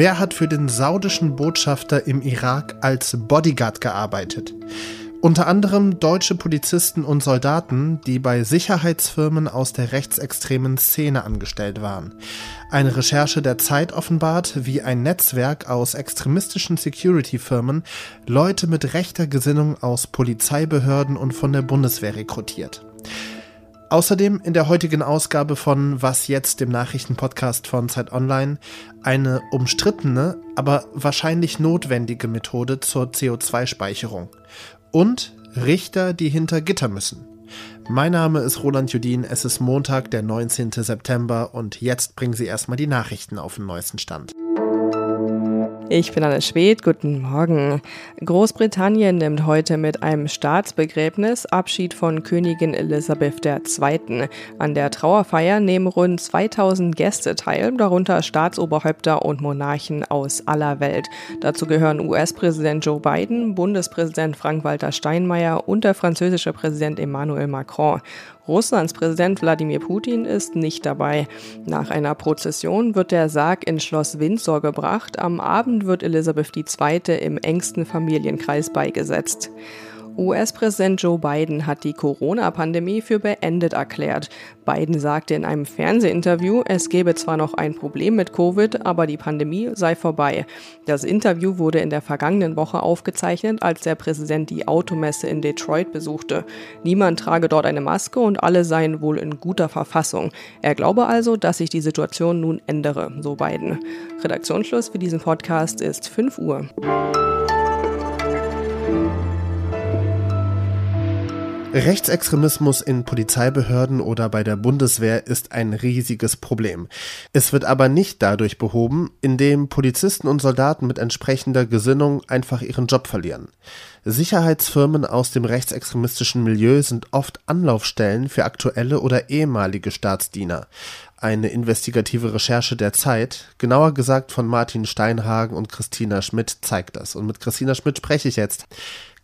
Wer hat für den saudischen Botschafter im Irak als Bodyguard gearbeitet? Unter anderem deutsche Polizisten und Soldaten, die bei Sicherheitsfirmen aus der rechtsextremen Szene angestellt waren. Eine Recherche der Zeit offenbart, wie ein Netzwerk aus extremistischen Security-Firmen Leute mit rechter Gesinnung aus Polizeibehörden und von der Bundeswehr rekrutiert. Außerdem in der heutigen Ausgabe von Was jetzt, dem Nachrichtenpodcast von Zeit Online, eine umstrittene, aber wahrscheinlich notwendige Methode zur CO2-Speicherung und Richter, die hinter Gitter müssen. Mein Name ist Roland Judin, es ist Montag, der 19. September und jetzt bringen Sie erstmal die Nachrichten auf den neuesten Stand. Ich bin Anne Schwedt, guten Morgen. Großbritannien nimmt heute mit einem Staatsbegräbnis Abschied von Königin Elisabeth II. An der Trauerfeier nehmen rund 2000 Gäste teil, darunter Staatsoberhäupter und Monarchen aus aller Welt. Dazu gehören US-Präsident Joe Biden, Bundespräsident Frank-Walter Steinmeier und der französische Präsident Emmanuel Macron. Russlands Präsident Wladimir Putin ist nicht dabei. Nach einer Prozession wird der Sarg ins Schloss Windsor gebracht. Am Abend wird Elisabeth II. im engsten Familienkreis beigesetzt. US-Präsident Joe Biden hat die Corona-Pandemie für beendet erklärt. Biden sagte in einem Fernsehinterview, es gäbe zwar noch ein Problem mit Covid, aber die Pandemie sei vorbei. Das Interview wurde in der vergangenen Woche aufgezeichnet, als der Präsident die Automesse in Detroit besuchte. Niemand trage dort eine Maske und alle seien wohl in guter Verfassung. Er glaube also, dass sich die Situation nun ändere, so Biden. Redaktionsschluss für diesen Podcast ist 5 Uhr. Rechtsextremismus in Polizeibehörden oder bei der Bundeswehr ist ein riesiges Problem. Es wird aber nicht dadurch behoben, indem Polizisten und Soldaten mit entsprechender Gesinnung einfach ihren Job verlieren. Sicherheitsfirmen aus dem rechtsextremistischen Milieu sind oft Anlaufstellen für aktuelle oder ehemalige Staatsdiener. Eine investigative Recherche der Zeit, genauer gesagt von Martin Steinhagen und Christina Schmidt, zeigt das. Und mit Christina Schmidt spreche ich jetzt.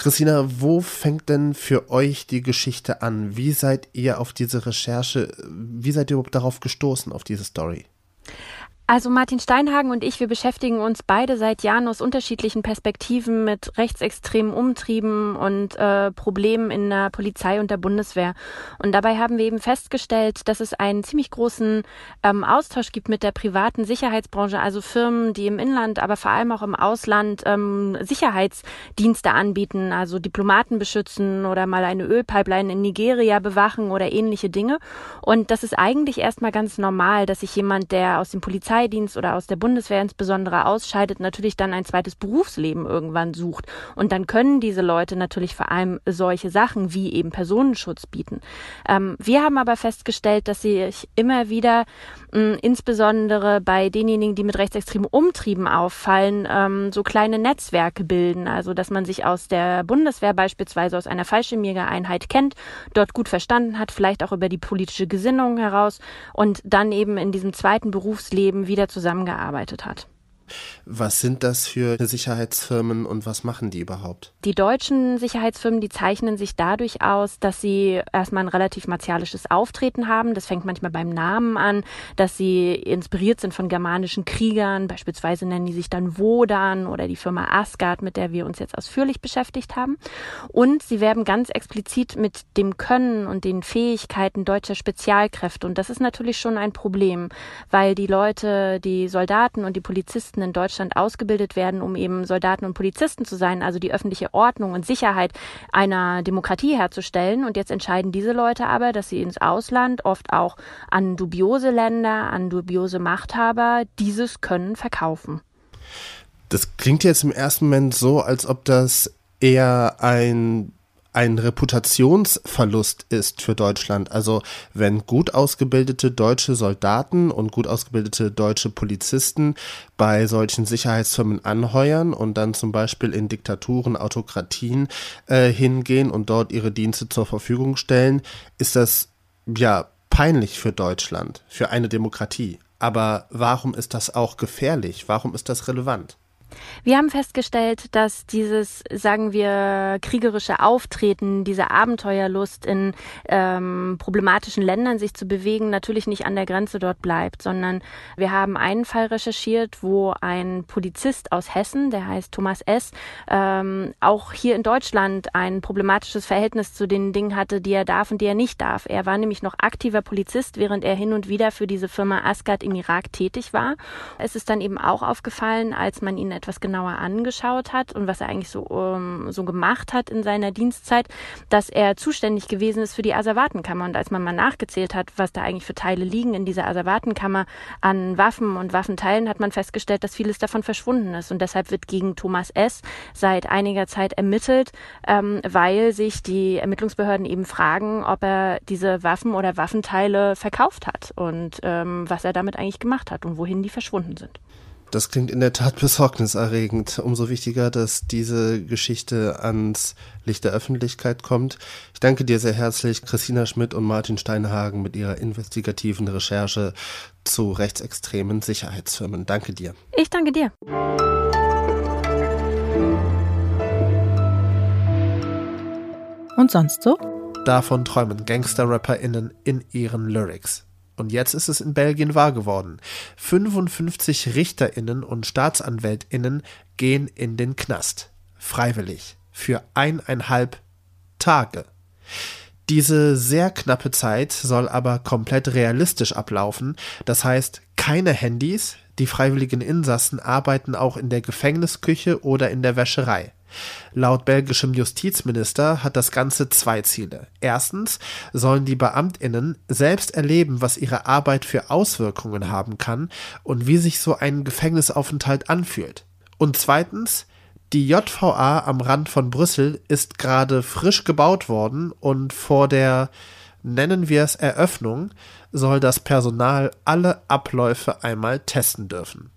Christina, wo fängt denn für euch die Geschichte an? Wie seid ihr auf diese Recherche, wie seid ihr überhaupt darauf gestoßen, auf diese Story? Also Martin Steinhagen und ich, wir beschäftigen uns beide seit Jahren aus unterschiedlichen Perspektiven mit rechtsextremen Umtrieben und äh, Problemen in der Polizei und der Bundeswehr. Und dabei haben wir eben festgestellt, dass es einen ziemlich großen ähm, Austausch gibt mit der privaten Sicherheitsbranche, also Firmen, die im Inland, aber vor allem auch im Ausland ähm, Sicherheitsdienste anbieten, also Diplomaten beschützen oder mal eine Ölpipeline in Nigeria bewachen oder ähnliche Dinge. Und das ist eigentlich erstmal ganz normal, dass sich jemand, der aus dem Polizei Polizeidienst oder aus der Bundeswehr insbesondere ausscheidet, natürlich dann ein zweites Berufsleben irgendwann sucht. Und dann können diese Leute natürlich vor allem solche Sachen wie eben Personenschutz bieten. Ähm, wir haben aber festgestellt, dass sich immer wieder mh, insbesondere bei denjenigen, die mit rechtsextremen Umtrieben auffallen, ähm, so kleine Netzwerke bilden. Also dass man sich aus der Bundeswehr beispielsweise aus einer Fallschirmjägereinheit kennt, dort gut verstanden hat, vielleicht auch über die politische Gesinnung heraus und dann eben in diesem zweiten Berufsleben wieder zusammengearbeitet hat. Was sind das für Sicherheitsfirmen und was machen die überhaupt? Die deutschen Sicherheitsfirmen, die zeichnen sich dadurch aus, dass sie erstmal ein relativ martialisches Auftreten haben. Das fängt manchmal beim Namen an, dass sie inspiriert sind von germanischen Kriegern. Beispielsweise nennen die sich dann Wodan oder die Firma Asgard, mit der wir uns jetzt ausführlich beschäftigt haben. Und sie werben ganz explizit mit dem Können und den Fähigkeiten deutscher Spezialkräfte. Und das ist natürlich schon ein Problem, weil die Leute, die Soldaten und die Polizisten Polizisten in Deutschland ausgebildet werden, um eben Soldaten und Polizisten zu sein, also die öffentliche Ordnung und Sicherheit einer Demokratie herzustellen. Und jetzt entscheiden diese Leute aber, dass sie ins Ausland, oft auch an dubiose Länder, an dubiose Machthaber, dieses Können verkaufen. Das klingt jetzt im ersten Moment so, als ob das eher ein ein Reputationsverlust ist für Deutschland. Also wenn gut ausgebildete deutsche Soldaten und gut ausgebildete deutsche Polizisten bei solchen Sicherheitsfirmen anheuern und dann zum Beispiel in Diktaturen, Autokratien äh, hingehen und dort ihre Dienste zur Verfügung stellen, ist das ja peinlich für Deutschland, für eine Demokratie. Aber warum ist das auch gefährlich? Warum ist das relevant? Wir haben festgestellt, dass dieses, sagen wir, kriegerische Auftreten, diese Abenteuerlust in ähm, problematischen Ländern sich zu bewegen, natürlich nicht an der Grenze dort bleibt, sondern wir haben einen Fall recherchiert, wo ein Polizist aus Hessen, der heißt Thomas S., ähm, auch hier in Deutschland ein problematisches Verhältnis zu den Dingen hatte, die er darf und die er nicht darf. Er war nämlich noch aktiver Polizist, während er hin und wieder für diese Firma Asgard im Irak tätig war. Es ist dann eben auch aufgefallen, als man ihn etwas genauer angeschaut hat und was er eigentlich so, um, ähm, so gemacht hat in seiner Dienstzeit, dass er zuständig gewesen ist für die Asservatenkammer. Und als man mal nachgezählt hat, was da eigentlich für Teile liegen in dieser Asservatenkammer an Waffen und Waffenteilen, hat man festgestellt, dass vieles davon verschwunden ist. Und deshalb wird gegen Thomas S. seit einiger Zeit ermittelt, ähm, weil sich die Ermittlungsbehörden eben fragen, ob er diese Waffen oder Waffenteile verkauft hat und ähm, was er damit eigentlich gemacht hat und wohin die verschwunden sind. Das klingt in der Tat besorgniserregend. Umso wichtiger, dass diese Geschichte ans Licht der Öffentlichkeit kommt. Ich danke dir sehr herzlich, Christina Schmidt und Martin Steinhagen mit ihrer investigativen Recherche zu rechtsextremen Sicherheitsfirmen. Danke dir. Ich danke dir. Und sonst so? Davon träumen Gangster-RapperInnen in ihren Lyrics. Und jetzt ist es in Belgien wahr geworden. 55 Richterinnen und Staatsanwältinnen gehen in den Knast. Freiwillig. Für eineinhalb Tage. Diese sehr knappe Zeit soll aber komplett realistisch ablaufen. Das heißt, keine Handys. Die freiwilligen Insassen arbeiten auch in der Gefängnisküche oder in der Wäscherei. Laut belgischem Justizminister hat das Ganze zwei Ziele. Erstens sollen die Beamtinnen selbst erleben, was ihre Arbeit für Auswirkungen haben kann und wie sich so ein Gefängnisaufenthalt anfühlt. Und zweitens, die JVA am Rand von Brüssel ist gerade frisch gebaut worden und vor der, nennen wir es Eröffnung, soll das Personal alle Abläufe einmal testen dürfen.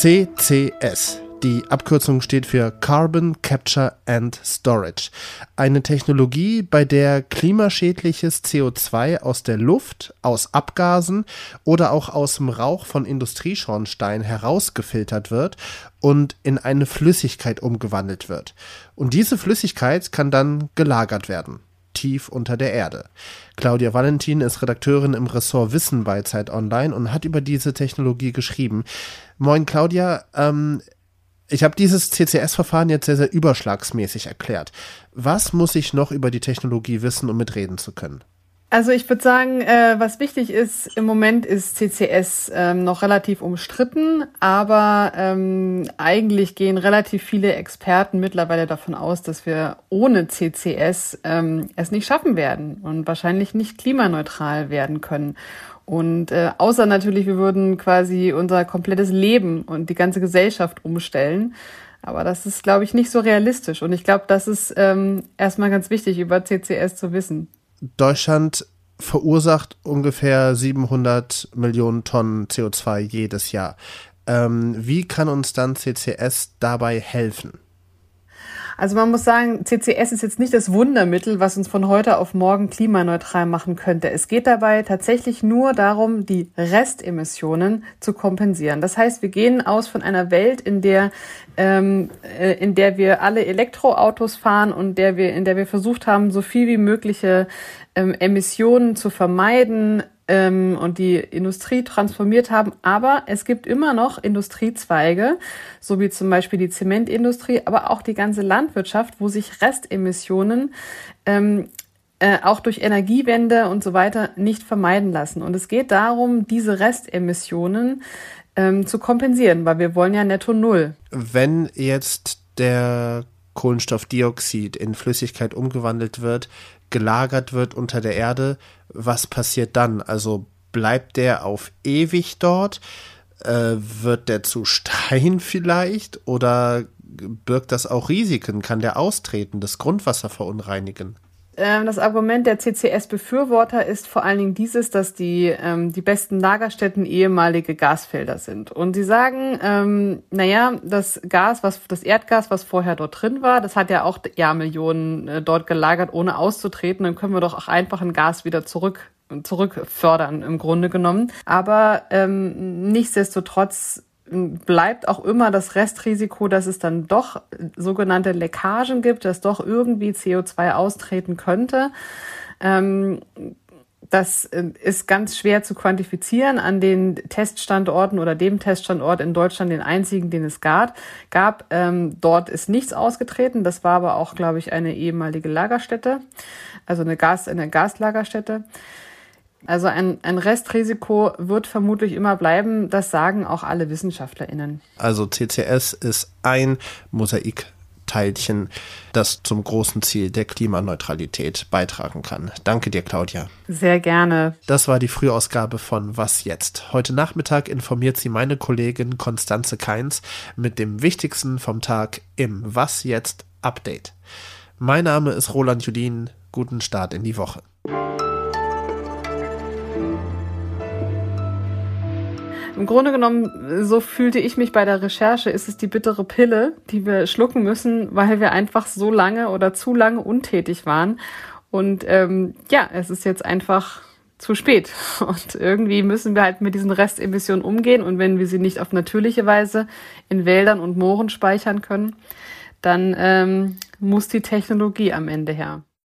CCS. Die Abkürzung steht für Carbon Capture and Storage. Eine Technologie, bei der klimaschädliches CO2 aus der Luft, aus Abgasen oder auch aus dem Rauch von Industrieschornsteinen herausgefiltert wird und in eine Flüssigkeit umgewandelt wird. Und diese Flüssigkeit kann dann gelagert werden tief unter der Erde. Claudia Valentin ist Redakteurin im Ressort Wissen bei Zeit Online und hat über diese Technologie geschrieben. Moin Claudia, ähm, ich habe dieses CCS-Verfahren jetzt sehr, sehr überschlagsmäßig erklärt. Was muss ich noch über die Technologie wissen, um mitreden zu können? Also ich würde sagen, äh, was wichtig ist, im Moment ist CCS ähm, noch relativ umstritten, aber ähm, eigentlich gehen relativ viele Experten mittlerweile davon aus, dass wir ohne CCS ähm, es nicht schaffen werden und wahrscheinlich nicht klimaneutral werden können. Und äh, außer natürlich, wir würden quasi unser komplettes Leben und die ganze Gesellschaft umstellen. Aber das ist, glaube ich, nicht so realistisch. Und ich glaube, das ist ähm, erstmal ganz wichtig, über CCS zu wissen. Deutschland verursacht ungefähr 700 Millionen Tonnen CO2 jedes Jahr. Ähm, wie kann uns dann CCS dabei helfen? Also man muss sagen, CCS ist jetzt nicht das Wundermittel, was uns von heute auf morgen klimaneutral machen könnte. Es geht dabei tatsächlich nur darum, die Restemissionen zu kompensieren. Das heißt, wir gehen aus von einer Welt, in der ähm, äh, in der wir alle Elektroautos fahren und der wir in der wir versucht haben, so viel wie mögliche ähm, Emissionen zu vermeiden, ähm, und die Industrie transformiert haben. Aber es gibt immer noch Industriezweige, so wie zum Beispiel die Zementindustrie, aber auch die ganze Landwirtschaft, wo sich Restemissionen ähm, äh, auch durch Energiewende und so weiter nicht vermeiden lassen. Und es geht darum, diese Restemissionen ähm, zu kompensieren, weil wir wollen ja netto null. Wenn jetzt der Kohlenstoffdioxid in Flüssigkeit umgewandelt wird, gelagert wird unter der Erde, was passiert dann? Also bleibt der auf ewig dort? Äh, wird der zu Stein vielleicht? Oder birgt das auch Risiken? Kann der austreten, das Grundwasser verunreinigen? Ähm, das Argument der CCS-Befürworter ist vor allen Dingen dieses, dass die, ähm, die besten Lagerstätten ehemalige Gasfelder sind. Und sie sagen, ähm, naja, das Gas, was, das Erdgas, was vorher dort drin war, das hat ja auch Jahrmillionen äh, dort gelagert, ohne auszutreten. Dann können wir doch auch einfach ein Gas wieder zurück zurückfördern im Grunde genommen. Aber ähm, nichtsdestotrotz bleibt auch immer das Restrisiko, dass es dann doch sogenannte Leckagen gibt, dass doch irgendwie CO2 austreten könnte. Ähm, das äh, ist ganz schwer zu quantifizieren an den Teststandorten oder dem Teststandort in Deutschland, den einzigen, den es gab. gab ähm, dort ist nichts ausgetreten. Das war aber auch, glaube ich, eine ehemalige Lagerstätte, also eine, Gas, eine Gaslagerstätte. Also ein, ein Restrisiko wird vermutlich immer bleiben. Das sagen auch alle WissenschaftlerInnen. Also CCS ist ein Mosaikteilchen, das zum großen Ziel der Klimaneutralität beitragen kann. Danke dir, Claudia. Sehr gerne. Das war die Frühausgabe von Was jetzt? Heute Nachmittag informiert sie meine Kollegin Konstanze Keins mit dem Wichtigsten vom Tag im Was jetzt Update. Mein Name ist Roland Judin. Guten Start in die Woche. Im Grunde genommen, so fühlte ich mich bei der Recherche, ist es die bittere Pille, die wir schlucken müssen, weil wir einfach so lange oder zu lange untätig waren. Und ähm, ja, es ist jetzt einfach zu spät. Und irgendwie müssen wir halt mit diesen Restemissionen umgehen. Und wenn wir sie nicht auf natürliche Weise in Wäldern und Mooren speichern können, dann ähm, muss die Technologie am Ende her.